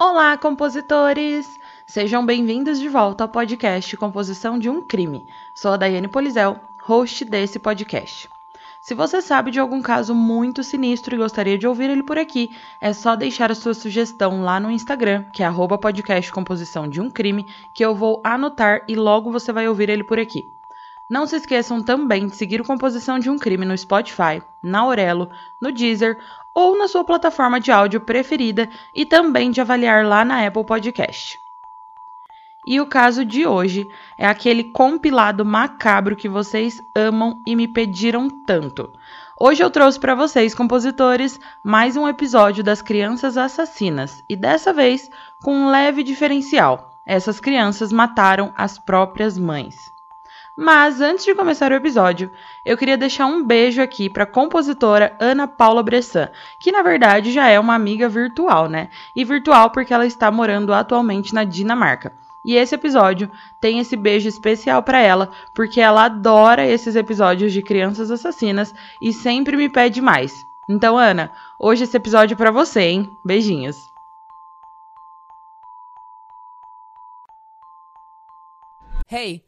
Olá, compositores! Sejam bem-vindos de volta ao podcast Composição de um Crime. Sou a Daiane Polizel, host desse podcast. Se você sabe de algum caso muito sinistro e gostaria de ouvir ele por aqui, é só deixar a sua sugestão lá no Instagram, que é podcast Composição de um Crime, que eu vou anotar e logo você vai ouvir ele por aqui. Não se esqueçam também de seguir o Composição de um Crime no Spotify, na Aurelo, no Deezer ou na sua plataforma de áudio preferida e também de avaliar lá na Apple Podcast. E o caso de hoje é aquele compilado macabro que vocês amam e me pediram tanto. Hoje eu trouxe para vocês, compositores, mais um episódio das Crianças Assassinas e dessa vez com um leve diferencial. Essas crianças mataram as próprias mães. Mas antes de começar o episódio, eu queria deixar um beijo aqui para a compositora Ana Paula Bressan, que na verdade já é uma amiga virtual, né? E virtual porque ela está morando atualmente na Dinamarca. E esse episódio tem esse beijo especial para ela, porque ela adora esses episódios de crianças assassinas e sempre me pede mais. Então, Ana, hoje esse episódio é para você, hein? Beijinhos. Hey,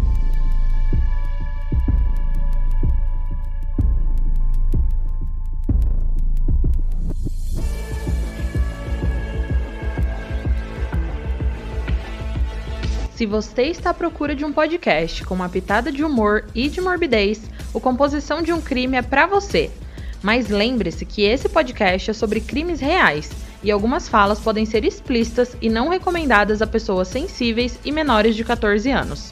Se você está à procura de um podcast com uma pitada de humor e de morbidez, o Composição de um Crime é para você. Mas lembre-se que esse podcast é sobre crimes reais e algumas falas podem ser explícitas e não recomendadas a pessoas sensíveis e menores de 14 anos.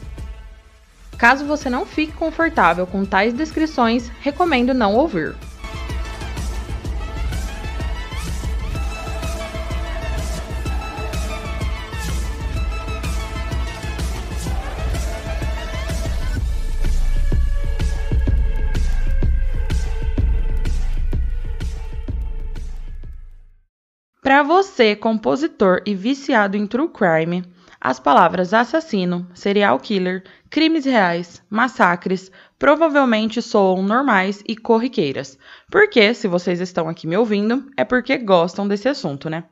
Caso você não fique confortável com tais descrições, recomendo não ouvir. Para você, compositor e viciado em true crime, as palavras assassino, serial killer, crimes reais, massacres provavelmente soam normais e corriqueiras. Porque, se vocês estão aqui me ouvindo, é porque gostam desse assunto, né?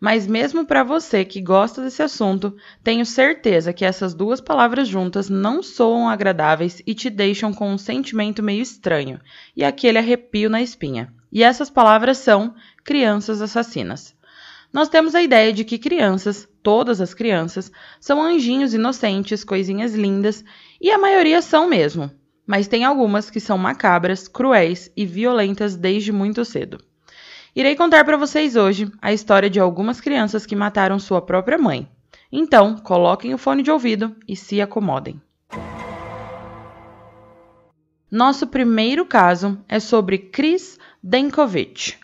Mas mesmo para você que gosta desse assunto, tenho certeza que essas duas palavras juntas não soam agradáveis e te deixam com um sentimento meio estranho e aquele arrepio na espinha. E essas palavras são crianças assassinas. Nós temos a ideia de que crianças, todas as crianças, são anjinhos inocentes, coisinhas lindas, e a maioria são mesmo, mas tem algumas que são macabras, cruéis e violentas desde muito cedo. Irei contar para vocês hoje a história de algumas crianças que mataram sua própria mãe. Então, coloquem o fone de ouvido e se acomodem. Nosso primeiro caso é sobre Chris Denkovich,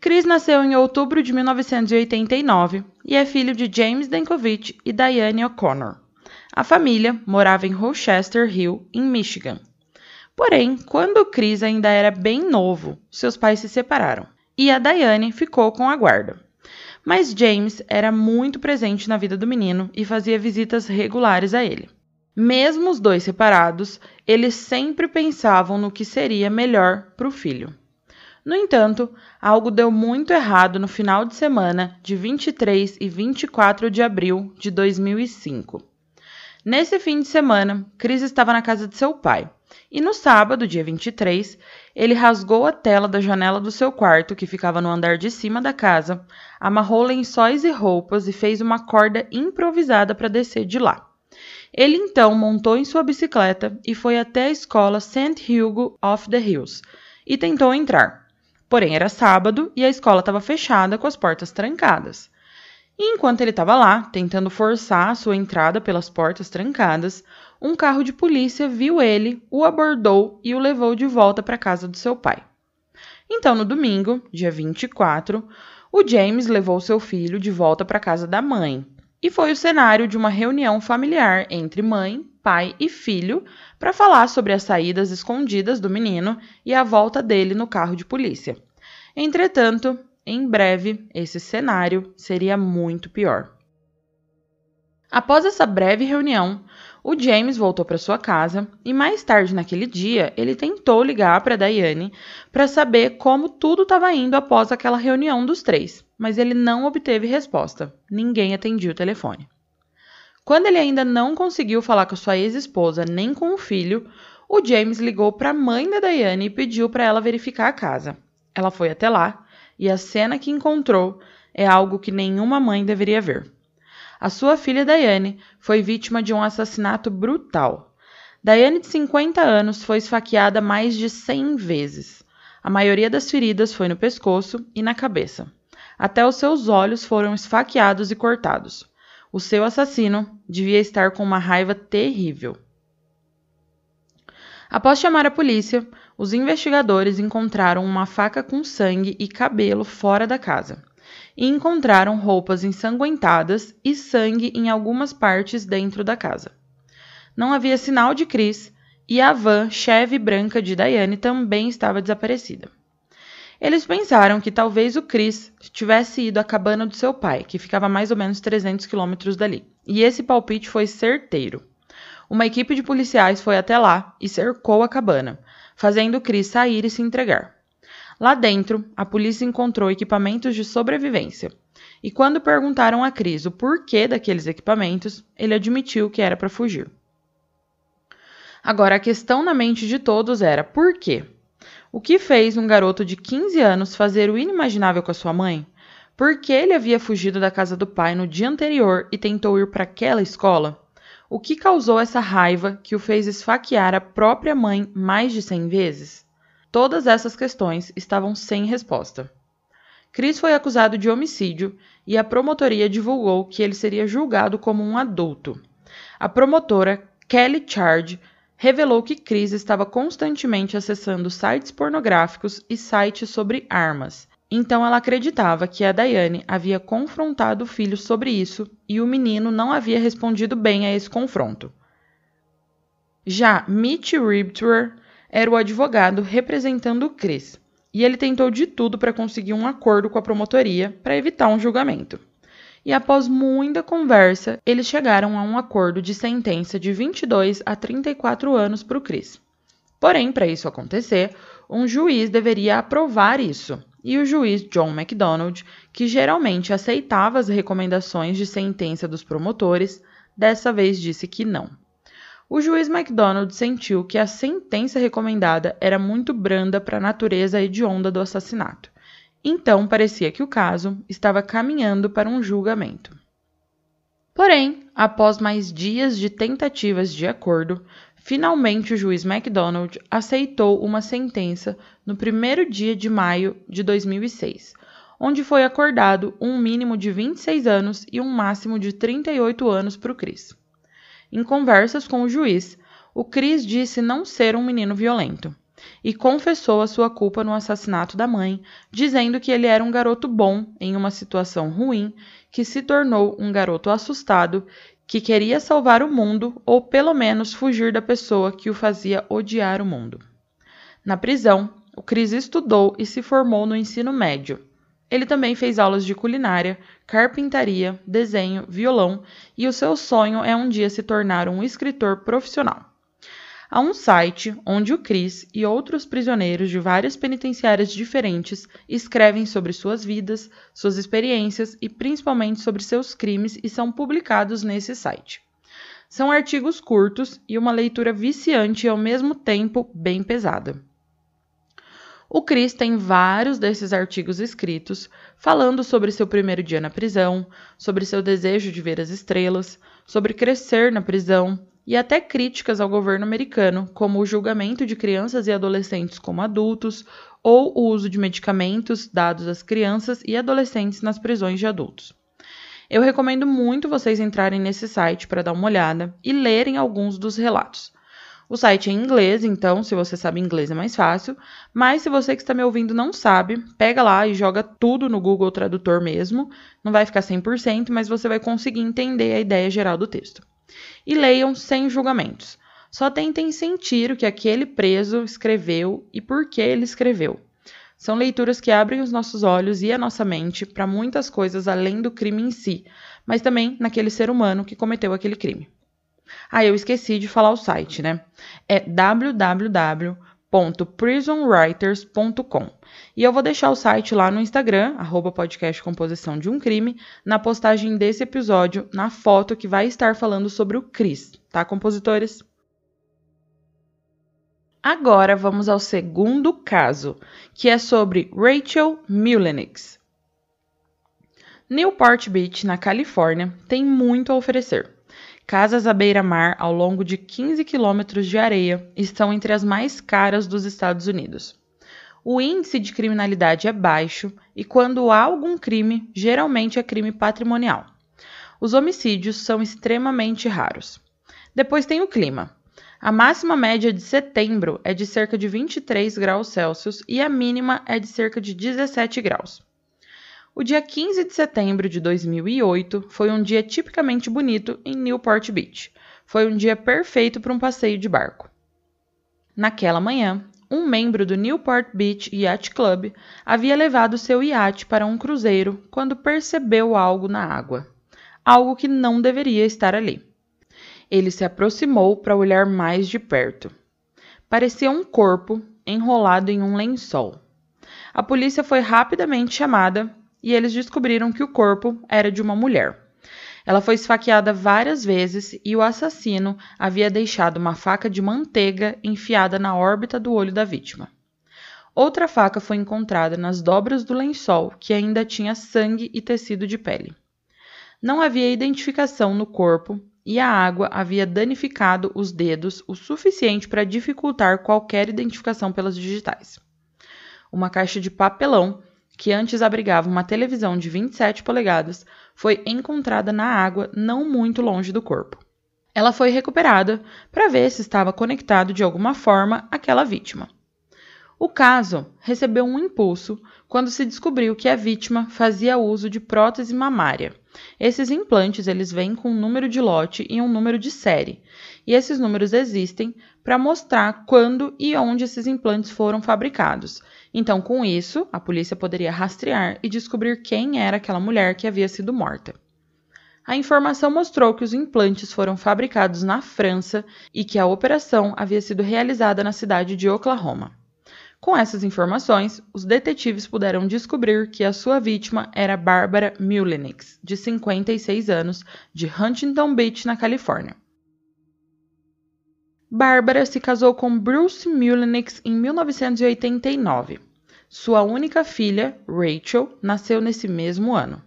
Chris nasceu em outubro de 1989 e é filho de James Denkovich e Diane O'Connor. A família morava em Rochester Hill, em Michigan. Porém, quando Chris ainda era bem novo, seus pais se separaram e a Diane ficou com a guarda. Mas James era muito presente na vida do menino e fazia visitas regulares a ele. Mesmo os dois separados, eles sempre pensavam no que seria melhor para o filho. No entanto, algo deu muito errado no final de semana de 23 e 24 de abril de 2005. Nesse fim de semana, Chris estava na casa de seu pai. E no sábado, dia 23, ele rasgou a tela da janela do seu quarto, que ficava no andar de cima da casa, amarrou lençóis e roupas e fez uma corda improvisada para descer de lá. Ele então montou em sua bicicleta e foi até a escola St. Hugo of the Hills e tentou entrar. Porém, era sábado e a escola estava fechada com as portas trancadas. E enquanto ele estava lá, tentando forçar a sua entrada pelas portas trancadas, um carro de polícia viu ele, o abordou e o levou de volta para a casa do seu pai. Então, no domingo, dia 24, o James levou seu filho de volta para casa da mãe, e foi o cenário de uma reunião familiar entre mãe, pai e filho para falar sobre as saídas escondidas do menino e a volta dele no carro de polícia. Entretanto, em breve, esse cenário seria muito pior. Após essa breve reunião, o James voltou para sua casa e mais tarde naquele dia ele tentou ligar para Diane para saber como tudo estava indo após aquela reunião dos três, mas ele não obteve resposta. Ninguém atendia o telefone. Quando ele ainda não conseguiu falar com sua ex-esposa nem com o filho, o James ligou para a mãe da Diane e pediu para ela verificar a casa. Ela foi até lá e a cena que encontrou é algo que nenhuma mãe deveria ver. A sua filha Diane foi vítima de um assassinato brutal. Diane, de 50 anos, foi esfaqueada mais de 100 vezes. A maioria das feridas foi no pescoço e na cabeça. Até os seus olhos foram esfaqueados e cortados. O seu assassino devia estar com uma raiva terrível. Após chamar a polícia, os investigadores encontraram uma faca com sangue e cabelo fora da casa e encontraram roupas ensanguentadas e sangue em algumas partes dentro da casa. Não havia sinal de Chris e a van Chevy branca de Diane também estava desaparecida. Eles pensaram que talvez o Chris tivesse ido à cabana do seu pai, que ficava a mais ou menos 300 quilômetros dali. E esse palpite foi certeiro. Uma equipe de policiais foi até lá e cercou a cabana, fazendo Chris sair e se entregar. Lá dentro, a polícia encontrou equipamentos de sobrevivência. E quando perguntaram a Cris o porquê daqueles equipamentos, ele admitiu que era para fugir. Agora, a questão na mente de todos era por quê? O que fez um garoto de 15 anos fazer o inimaginável com a sua mãe? Por que ele havia fugido da casa do pai no dia anterior e tentou ir para aquela escola? O que causou essa raiva que o fez esfaquear a própria mãe mais de 100 vezes? Todas essas questões estavam sem resposta. Chris foi acusado de homicídio e a promotoria divulgou que ele seria julgado como um adulto. A promotora Kelly Chard revelou que Chris estava constantemente acessando sites pornográficos e sites sobre armas. Então ela acreditava que a Diane havia confrontado o filho sobre isso e o menino não havia respondido bem a esse confronto. Já Mitch Ribtwer era o advogado representando o Chris, e ele tentou de tudo para conseguir um acordo com a promotoria para evitar um julgamento. E após muita conversa, eles chegaram a um acordo de sentença de 22 a 34 anos para o Chris. Porém, para isso acontecer, um juiz deveria aprovar isso, e o juiz John MacDonald, que geralmente aceitava as recomendações de sentença dos promotores, dessa vez disse que não. O juiz MacDonald sentiu que a sentença recomendada era muito branda para a natureza hedionda do assassinato. Então parecia que o caso estava caminhando para um julgamento. Porém, após mais dias de tentativas de acordo, finalmente o juiz MacDonald aceitou uma sentença no primeiro dia de maio de 2006, onde foi acordado um mínimo de 26 anos e um máximo de 38 anos para o Chris. Em conversas com o juiz, o Chris disse não ser um menino violento e confessou a sua culpa no assassinato da mãe, dizendo que ele era um garoto bom em uma situação ruim, que se tornou um garoto assustado, que queria salvar o mundo ou pelo menos fugir da pessoa que o fazia odiar o mundo. Na prisão, o Chris estudou e se formou no ensino médio, ele também fez aulas de culinária, carpintaria, desenho, violão e o seu sonho é um dia se tornar um escritor profissional. Há um site onde o Chris e outros prisioneiros de várias penitenciárias diferentes escrevem sobre suas vidas, suas experiências e principalmente sobre seus crimes e são publicados nesse site. São artigos curtos e uma leitura viciante e ao mesmo tempo bem pesada. O Chris tem vários desses artigos escritos falando sobre seu primeiro dia na prisão, sobre seu desejo de ver as estrelas, sobre crescer na prisão e até críticas ao governo americano, como o julgamento de crianças e adolescentes como adultos ou o uso de medicamentos dados às crianças e adolescentes nas prisões de adultos. Eu recomendo muito vocês entrarem nesse site para dar uma olhada e lerem alguns dos relatos. O site é em inglês, então se você sabe inglês é mais fácil. Mas se você que está me ouvindo não sabe, pega lá e joga tudo no Google Tradutor mesmo. Não vai ficar 100%, mas você vai conseguir entender a ideia geral do texto. E leiam sem julgamentos. Só tentem sentir o que aquele preso escreveu e por que ele escreveu. São leituras que abrem os nossos olhos e a nossa mente para muitas coisas além do crime em si, mas também naquele ser humano que cometeu aquele crime. Ah, eu esqueci de falar o site, né? É www.prisonwriters.com. E eu vou deixar o site lá no Instagram, arroba podcast Composição de um Crime, na postagem desse episódio, na foto que vai estar falando sobre o Chris, tá, compositores? Agora vamos ao segundo caso, que é sobre Rachel Mullenix. Newport Beach, na Califórnia, tem muito a oferecer. Casas à beira-mar ao longo de 15 quilômetros de areia estão entre as mais caras dos Estados Unidos. O índice de criminalidade é baixo e, quando há algum crime, geralmente é crime patrimonial. Os homicídios são extremamente raros. Depois tem o clima. A máxima média de setembro é de cerca de 23 graus Celsius e a mínima é de cerca de 17 graus. O dia 15 de setembro de 2008 foi um dia tipicamente bonito em Newport Beach. Foi um dia perfeito para um passeio de barco. Naquela manhã, um membro do Newport Beach Yacht Club havia levado seu iate para um cruzeiro quando percebeu algo na água. Algo que não deveria estar ali. Ele se aproximou para olhar mais de perto. Parecia um corpo enrolado em um lençol. A polícia foi rapidamente chamada e eles descobriram que o corpo era de uma mulher. Ela foi esfaqueada várias vezes e o assassino havia deixado uma faca de manteiga enfiada na órbita do olho da vítima. Outra faca foi encontrada nas dobras do lençol, que ainda tinha sangue e tecido de pele. Não havia identificação no corpo e a água havia danificado os dedos o suficiente para dificultar qualquer identificação pelas digitais. Uma caixa de papelão que antes abrigava uma televisão de 27 polegadas, foi encontrada na água não muito longe do corpo. Ela foi recuperada para ver se estava conectado de alguma forma àquela vítima. O caso recebeu um impulso quando se descobriu que a vítima fazia uso de prótese mamária. Esses implantes eles vêm com um número de lote e um número de série, e esses números existem para mostrar quando e onde esses implantes foram fabricados então, com isso, a polícia poderia rastrear e descobrir quem era aquela mulher que havia sido morta. A informação mostrou que os implantes foram fabricados na França e que a operação havia sido realizada na cidade de Oklahoma. Com essas informações, os detetives puderam descobrir que a sua vítima era Barbara Mullenix, de 56 anos, de Huntington Beach, na Califórnia. Bárbara se casou com Bruce Mullenix em 1989. Sua única filha, Rachel, nasceu nesse mesmo ano.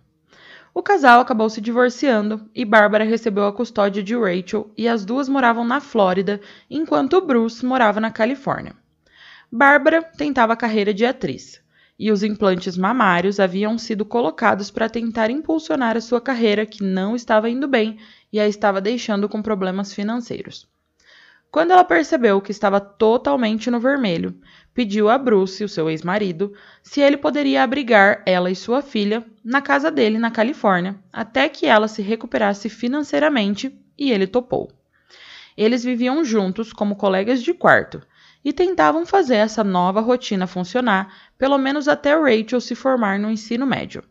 O casal acabou se divorciando e Bárbara recebeu a custódia de Rachel e as duas moravam na Flórida, enquanto Bruce morava na Califórnia. Bárbara tentava a carreira de atriz, e os implantes mamários haviam sido colocados para tentar impulsionar a sua carreira, que não estava indo bem e a estava deixando com problemas financeiros. Quando ela percebeu que estava totalmente no vermelho, pediu a Bruce, o seu ex-marido, se ele poderia abrigar ela e sua filha na casa dele na Califórnia, até que ela se recuperasse financeiramente, e ele topou. Eles viviam juntos como colegas de quarto e tentavam fazer essa nova rotina funcionar, pelo menos até Rachel se formar no ensino médio.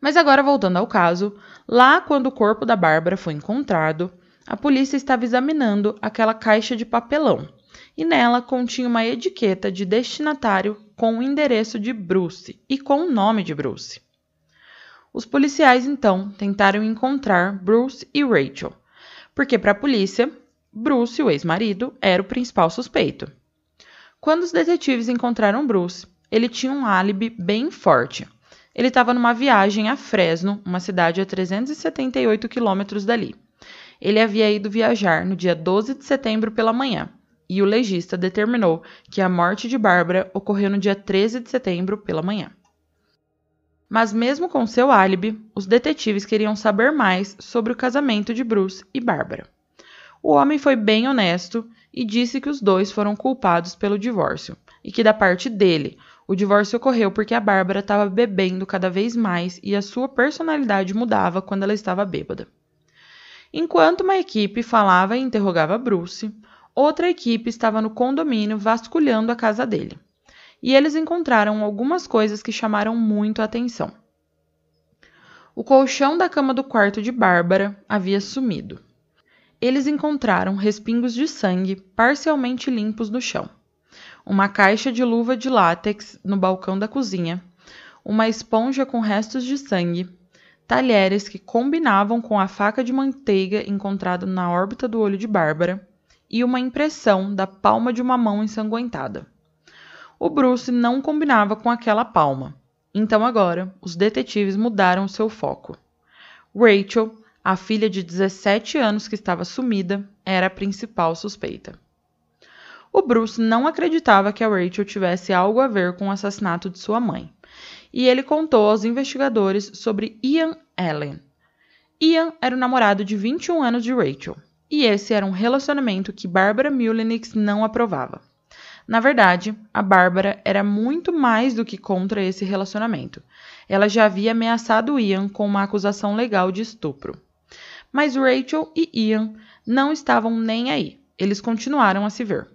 Mas agora voltando ao caso, lá quando o corpo da Bárbara foi encontrado, a polícia estava examinando aquela caixa de papelão e nela continha uma etiqueta de destinatário com o endereço de Bruce e com o nome de Bruce. Os policiais então tentaram encontrar Bruce e Rachel, porque para a polícia, Bruce, o ex-marido, era o principal suspeito. Quando os detetives encontraram Bruce, ele tinha um álibi bem forte. Ele estava numa viagem a Fresno, uma cidade a 378 quilômetros dali. Ele havia ido viajar no dia 12 de setembro pela manhã, e o legista determinou que a morte de Bárbara ocorreu no dia 13 de setembro pela manhã. Mas, mesmo com seu álibi, os detetives queriam saber mais sobre o casamento de Bruce e Bárbara. O homem foi bem honesto e disse que os dois foram culpados pelo divórcio e que, da parte dele, o divórcio ocorreu porque a Bárbara estava bebendo cada vez mais e a sua personalidade mudava quando ela estava bêbada. Enquanto uma equipe falava e interrogava Bruce, outra equipe estava no condomínio vasculhando a casa dele. E eles encontraram algumas coisas que chamaram muito a atenção. O colchão da cama do quarto de Bárbara havia sumido. Eles encontraram respingos de sangue parcialmente limpos no chão uma caixa de luva de látex no balcão da cozinha, uma esponja com restos de sangue, talheres que combinavam com a faca de manteiga encontrada na órbita do olho de Bárbara e uma impressão da palma de uma mão ensanguentada. O Bruce não combinava com aquela palma, então agora os detetives mudaram seu foco. Rachel, a filha de 17 anos que estava sumida, era a principal suspeita. O Bruce não acreditava que a Rachel tivesse algo a ver com o assassinato de sua mãe, e ele contou aos investigadores sobre Ian Allen. Ian era o namorado de 21 anos de Rachel, e esse era um relacionamento que Barbara Mullenix não aprovava. Na verdade, a Bárbara era muito mais do que contra esse relacionamento. Ela já havia ameaçado Ian com uma acusação legal de estupro. Mas Rachel e Ian não estavam nem aí. Eles continuaram a se ver.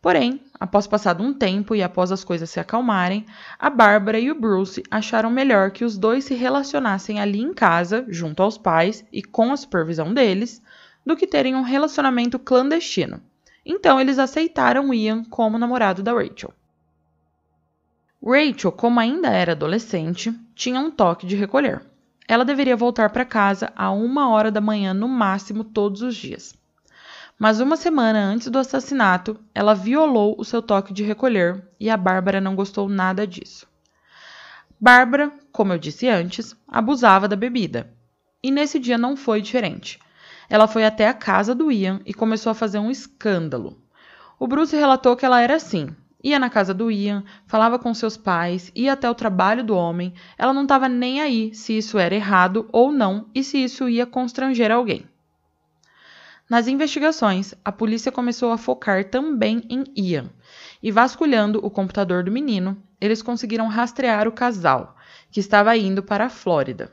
Porém, após passado um tempo e após as coisas se acalmarem, a Bárbara e o Bruce acharam melhor que os dois se relacionassem ali em casa, junto aos pais e com a supervisão deles, do que terem um relacionamento clandestino. Então eles aceitaram Ian como namorado da Rachel. Rachel, como ainda era adolescente, tinha um toque de recolher. Ela deveria voltar para casa a uma hora da manhã no máximo todos os dias mas uma semana antes do assassinato, ela violou o seu toque de recolher e a Bárbara não gostou nada disso. Bárbara, como eu disse antes, abusava da bebida. E nesse dia não foi diferente. Ela foi até a casa do Ian e começou a fazer um escândalo. O Bruce relatou que ela era assim. Ia na casa do Ian, falava com seus pais, ia até o trabalho do homem. Ela não estava nem aí se isso era errado ou não e se isso ia constranger alguém. Nas investigações, a polícia começou a focar também em Ian, e vasculhando o computador do menino, eles conseguiram rastrear o casal, que estava indo para a Flórida.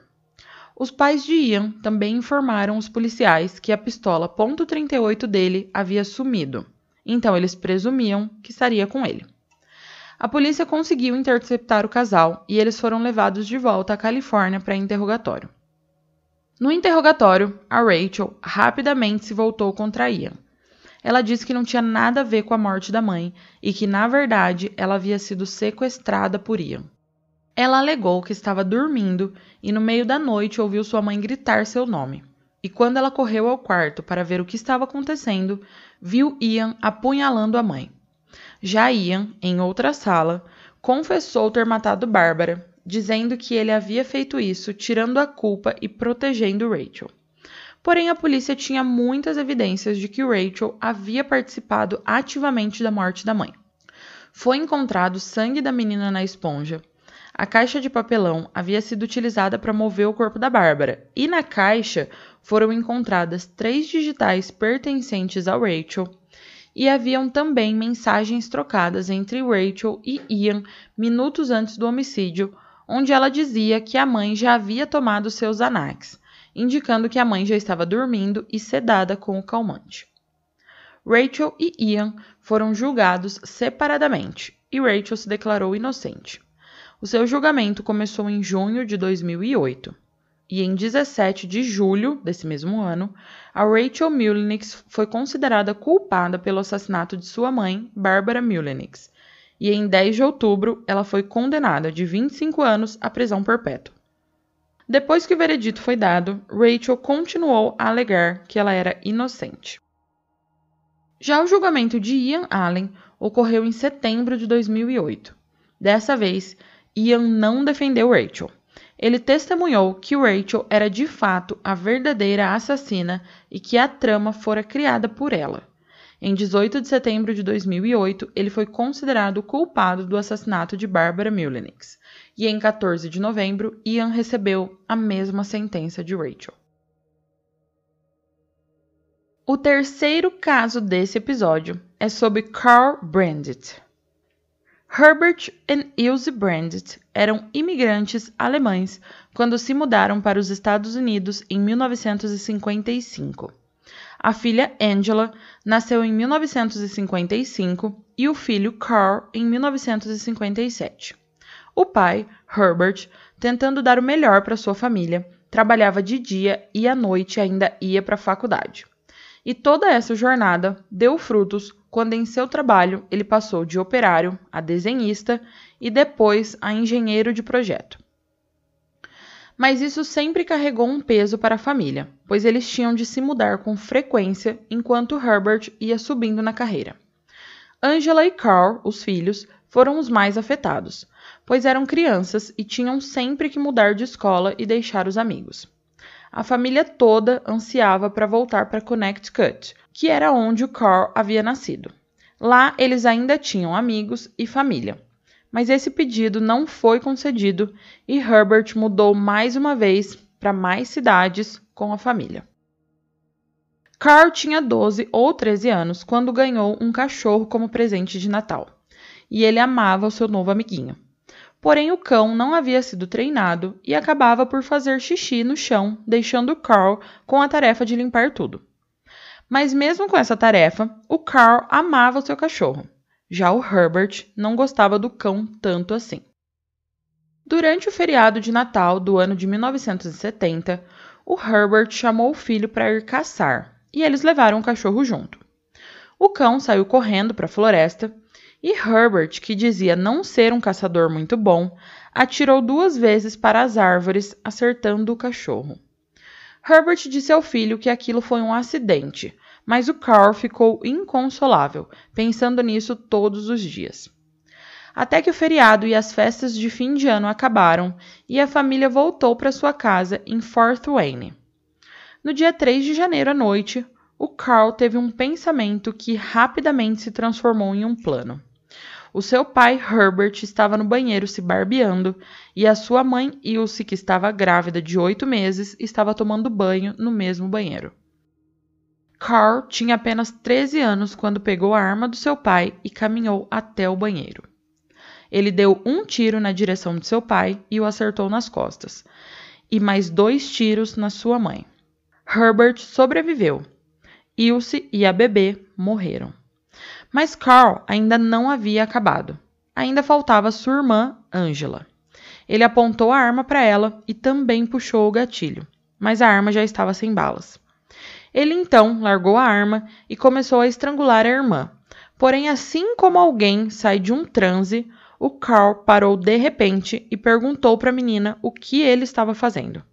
Os pais de Ian também informaram os policiais que a pistola .38 dele havia sumido, então eles presumiam que estaria com ele. A polícia conseguiu interceptar o casal e eles foram levados de volta à Califórnia para interrogatório. No interrogatório, a Rachel rapidamente se voltou contra Ian. Ela disse que não tinha nada a ver com a morte da mãe e que, na verdade, ela havia sido sequestrada por Ian. Ela alegou que estava dormindo e, no meio da noite, ouviu sua mãe gritar seu nome. E quando ela correu ao quarto para ver o que estava acontecendo, viu Ian apunhalando a mãe. Já Ian, em outra sala, confessou ter matado Bárbara dizendo que ele havia feito isso tirando a culpa e protegendo Rachel. Porém, a polícia tinha muitas evidências de que Rachel havia participado ativamente da morte da mãe. Foi encontrado sangue da menina na esponja. A caixa de papelão havia sido utilizada para mover o corpo da Bárbara, e na caixa foram encontradas três digitais pertencentes a Rachel, e haviam também mensagens trocadas entre Rachel e Ian minutos antes do homicídio, onde ela dizia que a mãe já havia tomado seus anax, indicando que a mãe já estava dormindo e sedada com o calmante. Rachel e Ian foram julgados separadamente e Rachel se declarou inocente. O seu julgamento começou em junho de 2008 e em 17 de julho desse mesmo ano, a Rachel Mullenix foi considerada culpada pelo assassinato de sua mãe, Barbara Mullenix, e em 10 de outubro ela foi condenada de 25 anos à prisão perpétua. Depois que o veredito foi dado, Rachel continuou a alegar que ela era inocente. Já o julgamento de Ian Allen ocorreu em setembro de 2008. Dessa vez, Ian não defendeu Rachel. Ele testemunhou que Rachel era de fato a verdadeira assassina e que a trama fora criada por ela. Em 18 de setembro de 2008, ele foi considerado culpado do assassinato de Barbara Mullenix. E em 14 de novembro, Ian recebeu a mesma sentença de Rachel. O terceiro caso desse episódio é sobre Carl Brandt. Herbert e Ilse Brandt eram imigrantes alemães quando se mudaram para os Estados Unidos em 1955. A filha Angela nasceu em 1955 e o filho Carl em 1957. O pai, Herbert, tentando dar o melhor para sua família, trabalhava de dia e à noite ainda ia para a faculdade. E toda essa jornada deu frutos quando em seu trabalho ele passou de operário a desenhista e depois a engenheiro de projeto. Mas isso sempre carregou um peso para a família, pois eles tinham de se mudar com frequência enquanto Herbert ia subindo na carreira. Angela e Carl, os filhos, foram os mais afetados, pois eram crianças e tinham sempre que mudar de escola e deixar os amigos. A família toda ansiava para voltar para Connecticut, que era onde o Carl havia nascido. Lá eles ainda tinham amigos e família. Mas esse pedido não foi concedido e Herbert mudou mais uma vez para mais cidades com a família. Carl tinha 12 ou 13 anos quando ganhou um cachorro como presente de Natal, e ele amava o seu novo amiguinho. Porém, o cão não havia sido treinado e acabava por fazer xixi no chão, deixando Carl com a tarefa de limpar tudo. Mas mesmo com essa tarefa, o Carl amava o seu cachorro. Já o Herbert não gostava do cão tanto assim. Durante o feriado de Natal do ano de 1970, o Herbert chamou o filho para ir caçar e eles levaram o cachorro junto. O cão saiu correndo para a floresta e Herbert, que dizia não ser um caçador muito bom, atirou duas vezes para as árvores, acertando o cachorro. Herbert disse ao filho que aquilo foi um acidente, mas o Carl ficou inconsolável, pensando nisso todos os dias. Até que o feriado e as festas de fim de ano acabaram e a família voltou para sua casa em Fort Wayne. No dia 3 de janeiro à noite, o Carl teve um pensamento que rapidamente se transformou em um plano. O seu pai, Herbert, estava no banheiro se barbeando e a sua mãe, Ilse, que estava grávida de oito meses, estava tomando banho no mesmo banheiro. Carl tinha apenas 13 anos quando pegou a arma do seu pai e caminhou até o banheiro. Ele deu um tiro na direção de seu pai e o acertou nas costas, e mais dois tiros na sua mãe. Herbert sobreviveu. Ilse e a bebê morreram. Mas Carl ainda não havia acabado. Ainda faltava sua irmã, Angela. Ele apontou a arma para ela e também puxou o gatilho, mas a arma já estava sem balas. Ele então largou a arma e começou a estrangular a irmã. Porém, assim como alguém sai de um transe, o Carl parou de repente e perguntou para a menina o que ele estava fazendo.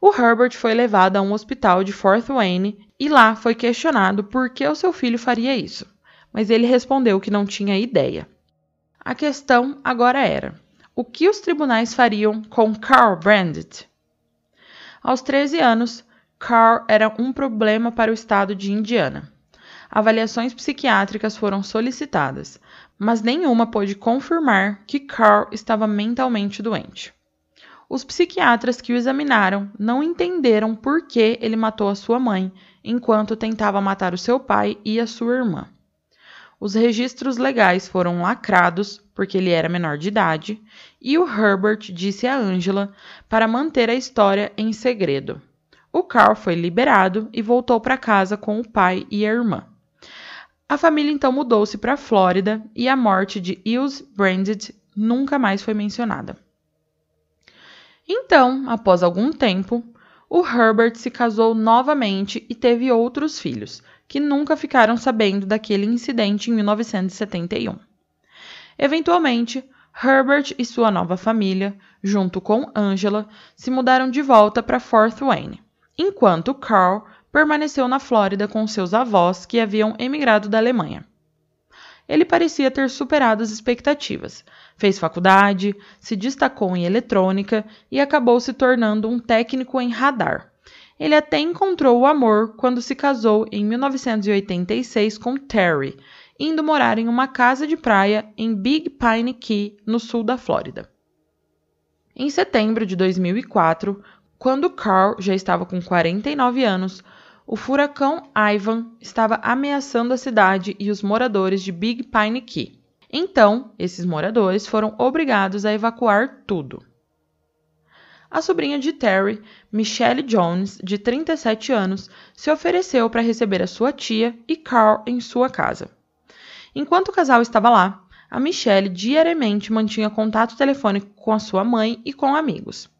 O Herbert foi levado a um hospital de Fort Wayne e lá foi questionado por que o seu filho faria isso mas ele respondeu que não tinha ideia. A questão agora era: o que os tribunais fariam com Carl Brandt? Aos 13 anos, Carl era um problema para o estado de Indiana. Avaliações psiquiátricas foram solicitadas, mas nenhuma pôde confirmar que Carl estava mentalmente doente. Os psiquiatras que o examinaram não entenderam por que ele matou a sua mãe enquanto tentava matar o seu pai e a sua irmã. Os registros legais foram lacrados, porque ele era menor de idade, e o Herbert disse a Angela para manter a história em segredo. O Carl foi liberado e voltou para casa com o pai e a irmã. A família então mudou-se para a Flórida e a morte de Ilse Brandt nunca mais foi mencionada. Então, após algum tempo, o Herbert se casou novamente e teve outros filhos, que nunca ficaram sabendo daquele incidente em 1971. Eventualmente, Herbert e sua nova família, junto com Angela, se mudaram de volta para Fort Wayne, enquanto Carl permaneceu na Flórida com seus avós que haviam emigrado da Alemanha. Ele parecia ter superado as expectativas. Fez faculdade, se destacou em eletrônica e acabou se tornando um técnico em radar, ele até encontrou o amor quando se casou em 1986 com Terry, indo morar em uma casa de praia em Big Pine Key, no sul da Flórida. Em setembro de 2004, quando Carl já estava com 49 anos, o furacão Ivan estava ameaçando a cidade e os moradores de Big Pine Key. Então, esses moradores foram obrigados a evacuar tudo. A sobrinha de Terry, Michelle Jones, de 37 anos, se ofereceu para receber a sua tia e Carl em sua casa. Enquanto o casal estava lá, a Michelle diariamente mantinha contato telefônico com a sua mãe e com amigos.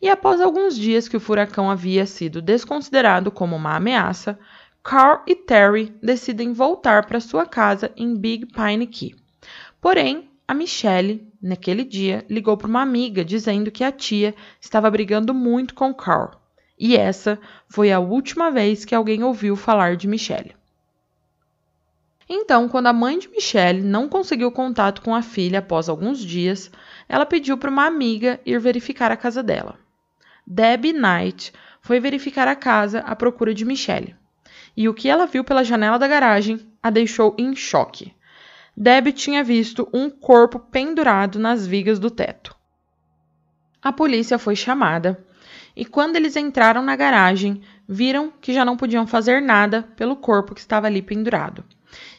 E após alguns dias que o furacão havia sido desconsiderado como uma ameaça, Carl e Terry decidem voltar para sua casa em Big Pine Key. Porém, a Michelle, naquele dia, ligou para uma amiga dizendo que a tia estava brigando muito com Carl. E essa foi a última vez que alguém ouviu falar de Michelle. Então, quando a mãe de Michelle não conseguiu contato com a filha após alguns dias, ela pediu para uma amiga ir verificar a casa dela. Debbie Knight foi verificar a casa à procura de Michelle. E o que ela viu pela janela da garagem a deixou em choque. Deb tinha visto um corpo pendurado nas vigas do teto. A polícia foi chamada e, quando eles entraram na garagem, viram que já não podiam fazer nada pelo corpo que estava ali pendurado.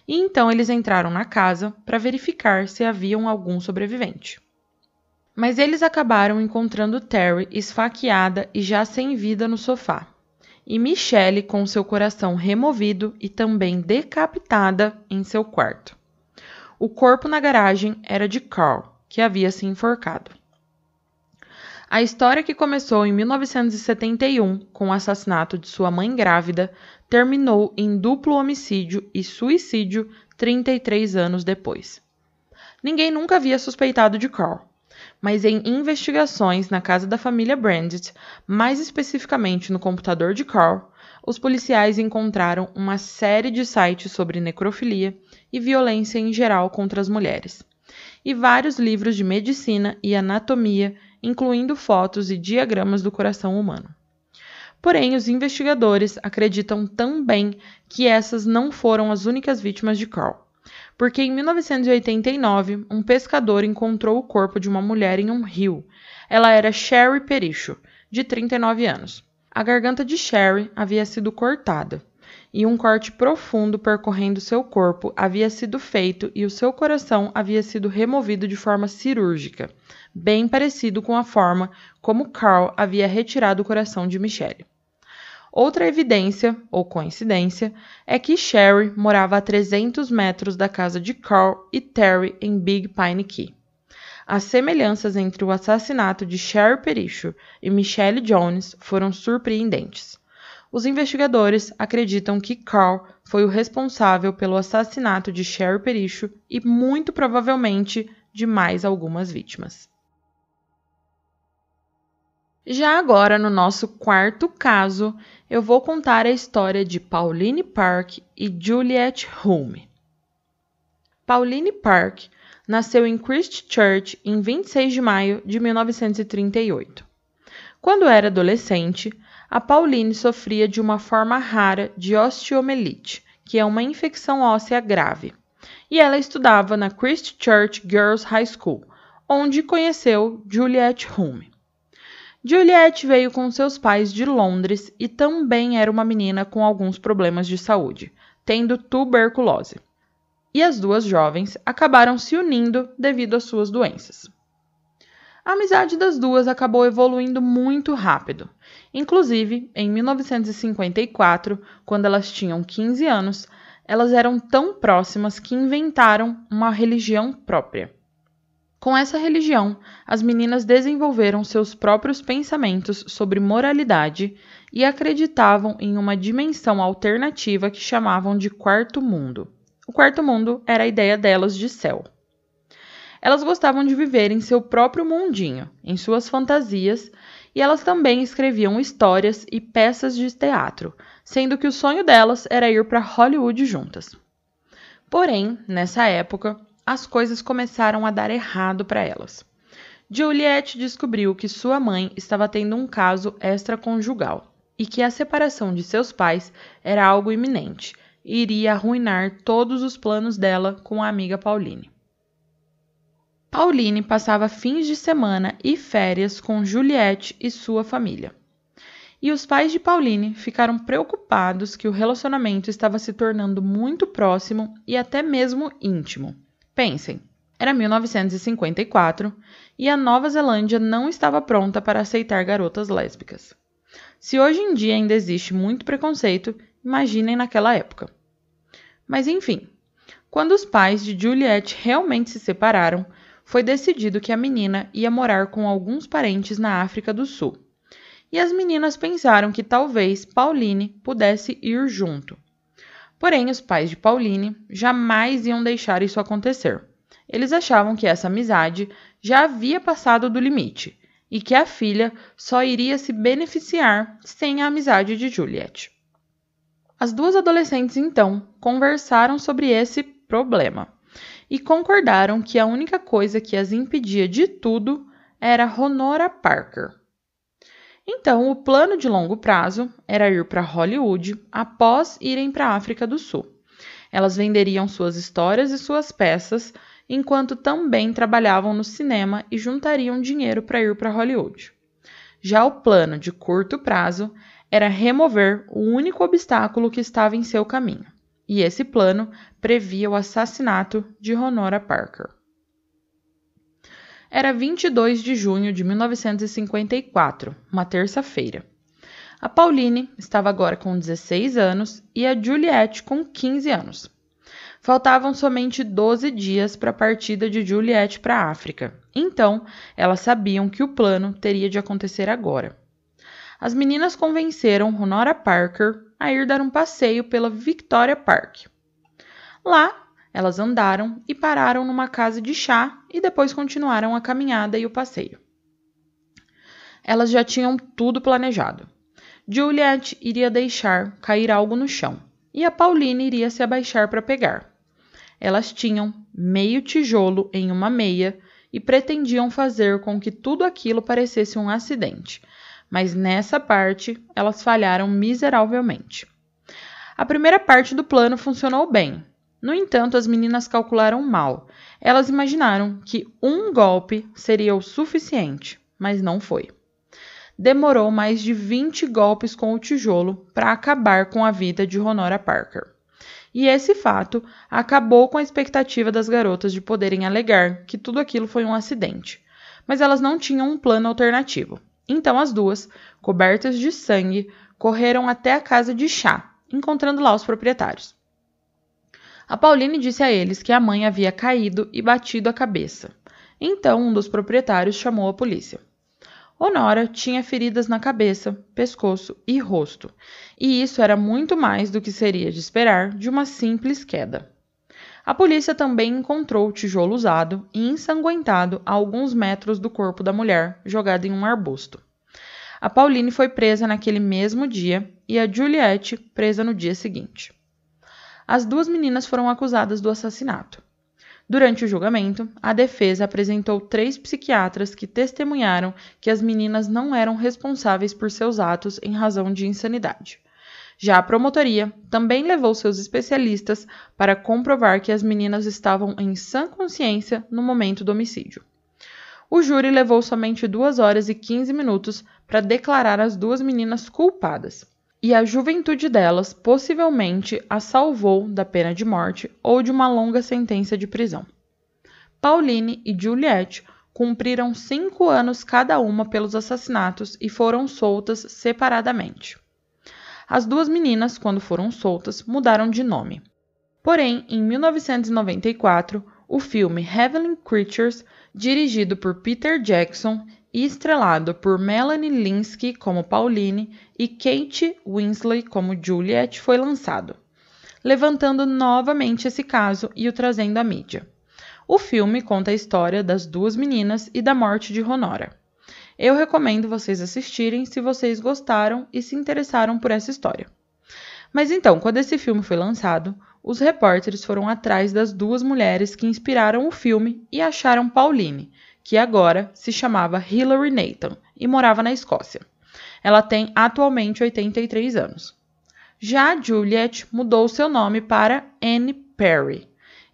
E então eles entraram na casa para verificar se haviam algum sobrevivente. Mas eles acabaram encontrando Terry esfaqueada e já sem vida no sofá, e Michelle com seu coração removido e também decapitada em seu quarto. O corpo na garagem era de Carl, que havia se enforcado. A história que começou em 1971 com o assassinato de sua mãe grávida terminou em duplo homicídio e suicídio 33 anos depois. Ninguém nunca havia suspeitado de Carl, mas em investigações na casa da família Brandit, mais especificamente no computador de Carl, os policiais encontraram uma série de sites sobre necrofilia e violência em geral contra as mulheres, e vários livros de medicina e anatomia, incluindo fotos e diagramas do coração humano. Porém, os investigadores acreditam também que essas não foram as únicas vítimas de Carl, porque em 1989 um pescador encontrou o corpo de uma mulher em um rio. Ela era Sherry Pericho, de 39 anos. A garganta de Sherry havia sido cortada e um corte profundo percorrendo seu corpo havia sido feito e o seu coração havia sido removido de forma cirúrgica, bem parecido com a forma como Carl havia retirado o coração de Michelle. Outra evidência, ou coincidência, é que Sherry morava a 300 metros da casa de Carl e Terry em Big Pine Key. As semelhanças entre o assassinato de Sherry Pericho e Michelle Jones foram surpreendentes. Os investigadores acreditam que Carl foi o responsável pelo assassinato de Sherry Pericho e muito provavelmente de mais algumas vítimas. Já agora, no nosso quarto caso, eu vou contar a história de Pauline Park e Juliet Hume. Pauline Park nasceu em Christchurch em 26 de maio de 1938. Quando era adolescente, a Pauline sofria de uma forma rara de osteomelite, que é uma infecção óssea grave, e ela estudava na Christchurch Girls High School, onde conheceu Juliet Hume. Juliette veio com seus pais de Londres e também era uma menina com alguns problemas de saúde, tendo tuberculose. E as duas jovens acabaram se unindo devido às suas doenças. A amizade das duas acabou evoluindo muito rápido. Inclusive, em 1954, quando elas tinham 15 anos, elas eram tão próximas que inventaram uma religião própria. Com essa religião, as meninas desenvolveram seus próprios pensamentos sobre moralidade e acreditavam em uma dimensão alternativa que chamavam de quarto mundo. O quarto mundo era a ideia delas de céu. Elas gostavam de viver em seu próprio mundinho, em suas fantasias, e elas também escreviam histórias e peças de teatro, sendo que o sonho delas era ir para Hollywood juntas. Porém, nessa época, as coisas começaram a dar errado para elas. Juliette descobriu que sua mãe estava tendo um caso extraconjugal e que a separação de seus pais era algo iminente e iria arruinar todos os planos dela com a amiga Pauline. Pauline passava fins de semana e férias com Juliette e sua família. e os pais de Pauline ficaram preocupados que o relacionamento estava se tornando muito próximo e até mesmo íntimo. Pensem, era 1954 e a Nova Zelândia não estava pronta para aceitar garotas lésbicas. Se hoje em dia ainda existe muito preconceito, imaginem naquela época. Mas enfim, quando os pais de Juliette realmente se separaram, foi decidido que a menina ia morar com alguns parentes na África do Sul e as meninas pensaram que talvez Pauline pudesse ir junto. Porém, os pais de Pauline jamais iam deixar isso acontecer. Eles achavam que essa amizade já havia passado do limite e que a filha só iria se beneficiar sem a amizade de Juliet. As duas adolescentes então conversaram sobre esse problema e concordaram que a única coisa que as impedia de tudo era Honora Parker. Então, o plano de longo prazo era ir para Hollywood após irem para a África do Sul. Elas venderiam suas histórias e suas peças, enquanto também trabalhavam no cinema e juntariam dinheiro para ir para Hollywood. Já o plano de curto prazo era remover o único obstáculo que estava em seu caminho, e esse plano previa o assassinato de Honora Parker. Era 22 de junho de 1954, uma terça-feira. A Pauline estava agora com 16 anos e a Juliette com 15 anos. Faltavam somente 12 dias para a partida de Juliette para a África, então elas sabiam que o plano teria de acontecer agora. As meninas convenceram Honora Parker a ir dar um passeio pela Victoria Park. Lá, elas andaram e pararam numa casa de chá e depois continuaram a caminhada e o passeio. Elas já tinham tudo planejado. Juliet iria deixar cair algo no chão e a Pauline iria se abaixar para pegar. Elas tinham meio tijolo em uma meia e pretendiam fazer com que tudo aquilo parecesse um acidente, mas nessa parte elas falharam miseravelmente. A primeira parte do plano funcionou bem, no entanto, as meninas calcularam mal. Elas imaginaram que um golpe seria o suficiente, mas não foi. Demorou mais de 20 golpes com o tijolo para acabar com a vida de Honora Parker. E esse fato acabou com a expectativa das garotas de poderem alegar que tudo aquilo foi um acidente. Mas elas não tinham um plano alternativo. Então as duas, cobertas de sangue, correram até a casa de chá, encontrando lá os proprietários. A Pauline disse a eles que a mãe havia caído e batido a cabeça. Então um dos proprietários chamou a polícia. Honora tinha feridas na cabeça, pescoço e rosto, e isso era muito mais do que seria de esperar de uma simples queda. A polícia também encontrou o tijolo usado e ensanguentado a alguns metros do corpo da mulher, jogado em um arbusto. A Pauline foi presa naquele mesmo dia e a Juliette presa no dia seguinte as duas meninas foram acusadas do assassinato. Durante o julgamento, a defesa apresentou três psiquiatras que testemunharam que as meninas não eram responsáveis por seus atos em razão de insanidade. Já a promotoria também levou seus especialistas para comprovar que as meninas estavam em sã consciência no momento do homicídio. O júri levou somente 2 horas e 15 minutos para declarar as duas meninas culpadas e a juventude delas possivelmente a salvou da pena de morte ou de uma longa sentença de prisão. Pauline e Juliette cumpriram cinco anos cada uma pelos assassinatos e foram soltas separadamente. As duas meninas, quando foram soltas, mudaram de nome. Porém, em 1994, o filme Heavenly Creatures, dirigido por Peter Jackson e estrelado por Melanie Linsky como Pauline e Kate Winsley como Juliet, foi lançado, levantando novamente esse caso e o trazendo à mídia. O filme conta a história das duas meninas e da morte de Honora. Eu recomendo vocês assistirem se vocês gostaram e se interessaram por essa história. Mas então, quando esse filme foi lançado, os repórteres foram atrás das duas mulheres que inspiraram o filme e acharam Pauline, que agora se chamava Hilary Nathan e morava na Escócia. Ela tem atualmente 83 anos. Já Juliet mudou seu nome para Anne Perry.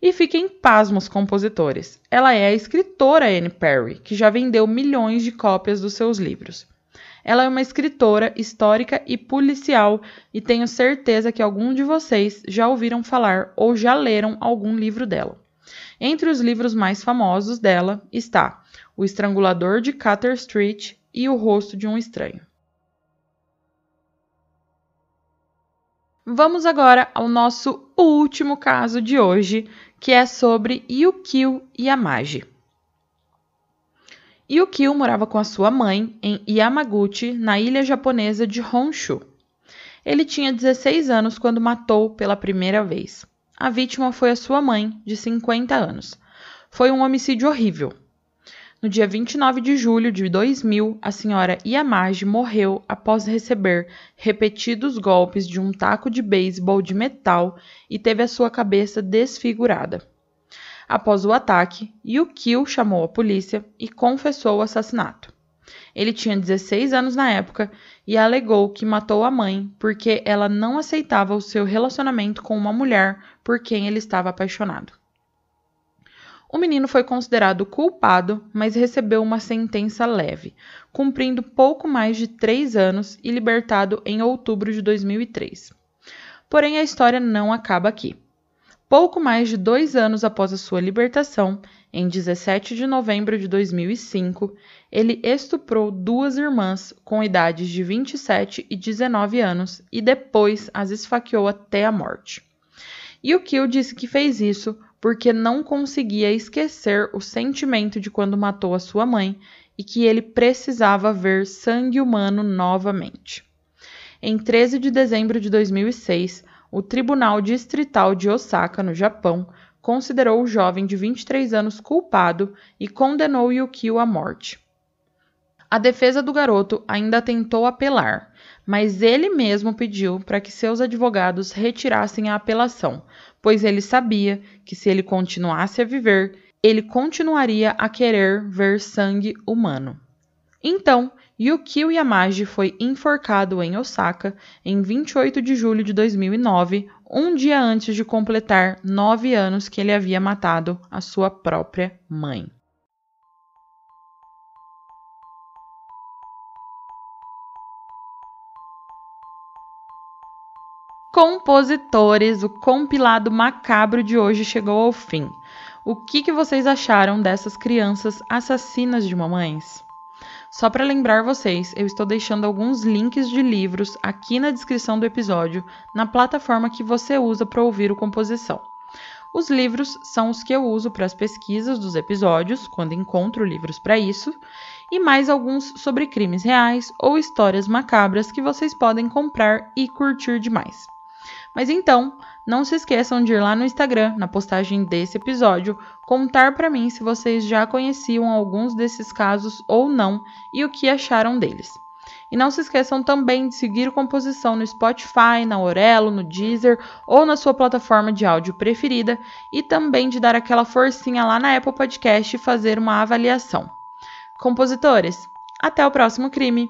E fiquem pasmos, compositores. Ela é a escritora Anne Perry, que já vendeu milhões de cópias dos seus livros. Ela é uma escritora histórica e policial e tenho certeza que algum de vocês já ouviram falar ou já leram algum livro dela. Entre os livros mais famosos dela está O Estrangulador de Cutter Street e O Rosto de um Estranho. Vamos agora ao nosso último caso de hoje, que é sobre Yukio Yamaji. Yukio morava com a sua mãe em Yamaguchi, na ilha japonesa de Honshu. Ele tinha 16 anos quando matou pela primeira vez. A vítima foi a sua mãe, de 50 anos. Foi um homicídio horrível. No dia 29 de julho de 2000, a senhora Yamaji morreu após receber repetidos golpes de um taco de beisebol de metal e teve a sua cabeça desfigurada. Após o ataque, Yukio chamou a polícia e confessou o assassinato. Ele tinha 16 anos na época e alegou que matou a mãe porque ela não aceitava o seu relacionamento com uma mulher por quem ele estava apaixonado. O menino foi considerado culpado, mas recebeu uma sentença leve, cumprindo pouco mais de três anos e libertado em outubro de 2003. Porém, a história não acaba aqui. Pouco mais de dois anos após a sua libertação, em 17 de novembro de 2005, ele estuprou duas irmãs com idades de 27 e 19 anos e depois as esfaqueou até a morte. E o Kill disse que fez isso porque não conseguia esquecer o sentimento de quando matou a sua mãe e que ele precisava ver sangue humano novamente. Em 13 de dezembro de 2006, o Tribunal Distrital de Osaka, no Japão, considerou o jovem de 23 anos culpado e condenou Yukio à morte. A defesa do garoto ainda tentou apelar, mas ele mesmo pediu para que seus advogados retirassem a apelação, pois ele sabia que se ele continuasse a viver, ele continuaria a querer ver sangue humano. Então, Yukio Yamaji foi enforcado em Osaka em 28 de julho de 2009, um dia antes de completar nove anos que ele havia matado a sua própria mãe. Compositores, o compilado macabro de hoje chegou ao fim. O que, que vocês acharam dessas crianças assassinas de mamães? Só para lembrar vocês, eu estou deixando alguns links de livros aqui na descrição do episódio, na plataforma que você usa para ouvir o composição. Os livros são os que eu uso para as pesquisas dos episódios, quando encontro livros para isso, e mais alguns sobre crimes reais ou histórias macabras que vocês podem comprar e curtir demais. Mas então, não se esqueçam de ir lá no Instagram, na postagem desse episódio, contar para mim se vocês já conheciam alguns desses casos ou não e o que acharam deles. E não se esqueçam também de seguir Composição no Spotify, na Orelo, no Deezer ou na sua plataforma de áudio preferida e também de dar aquela forcinha lá na Apple Podcast e fazer uma avaliação. Compositores, até o próximo crime!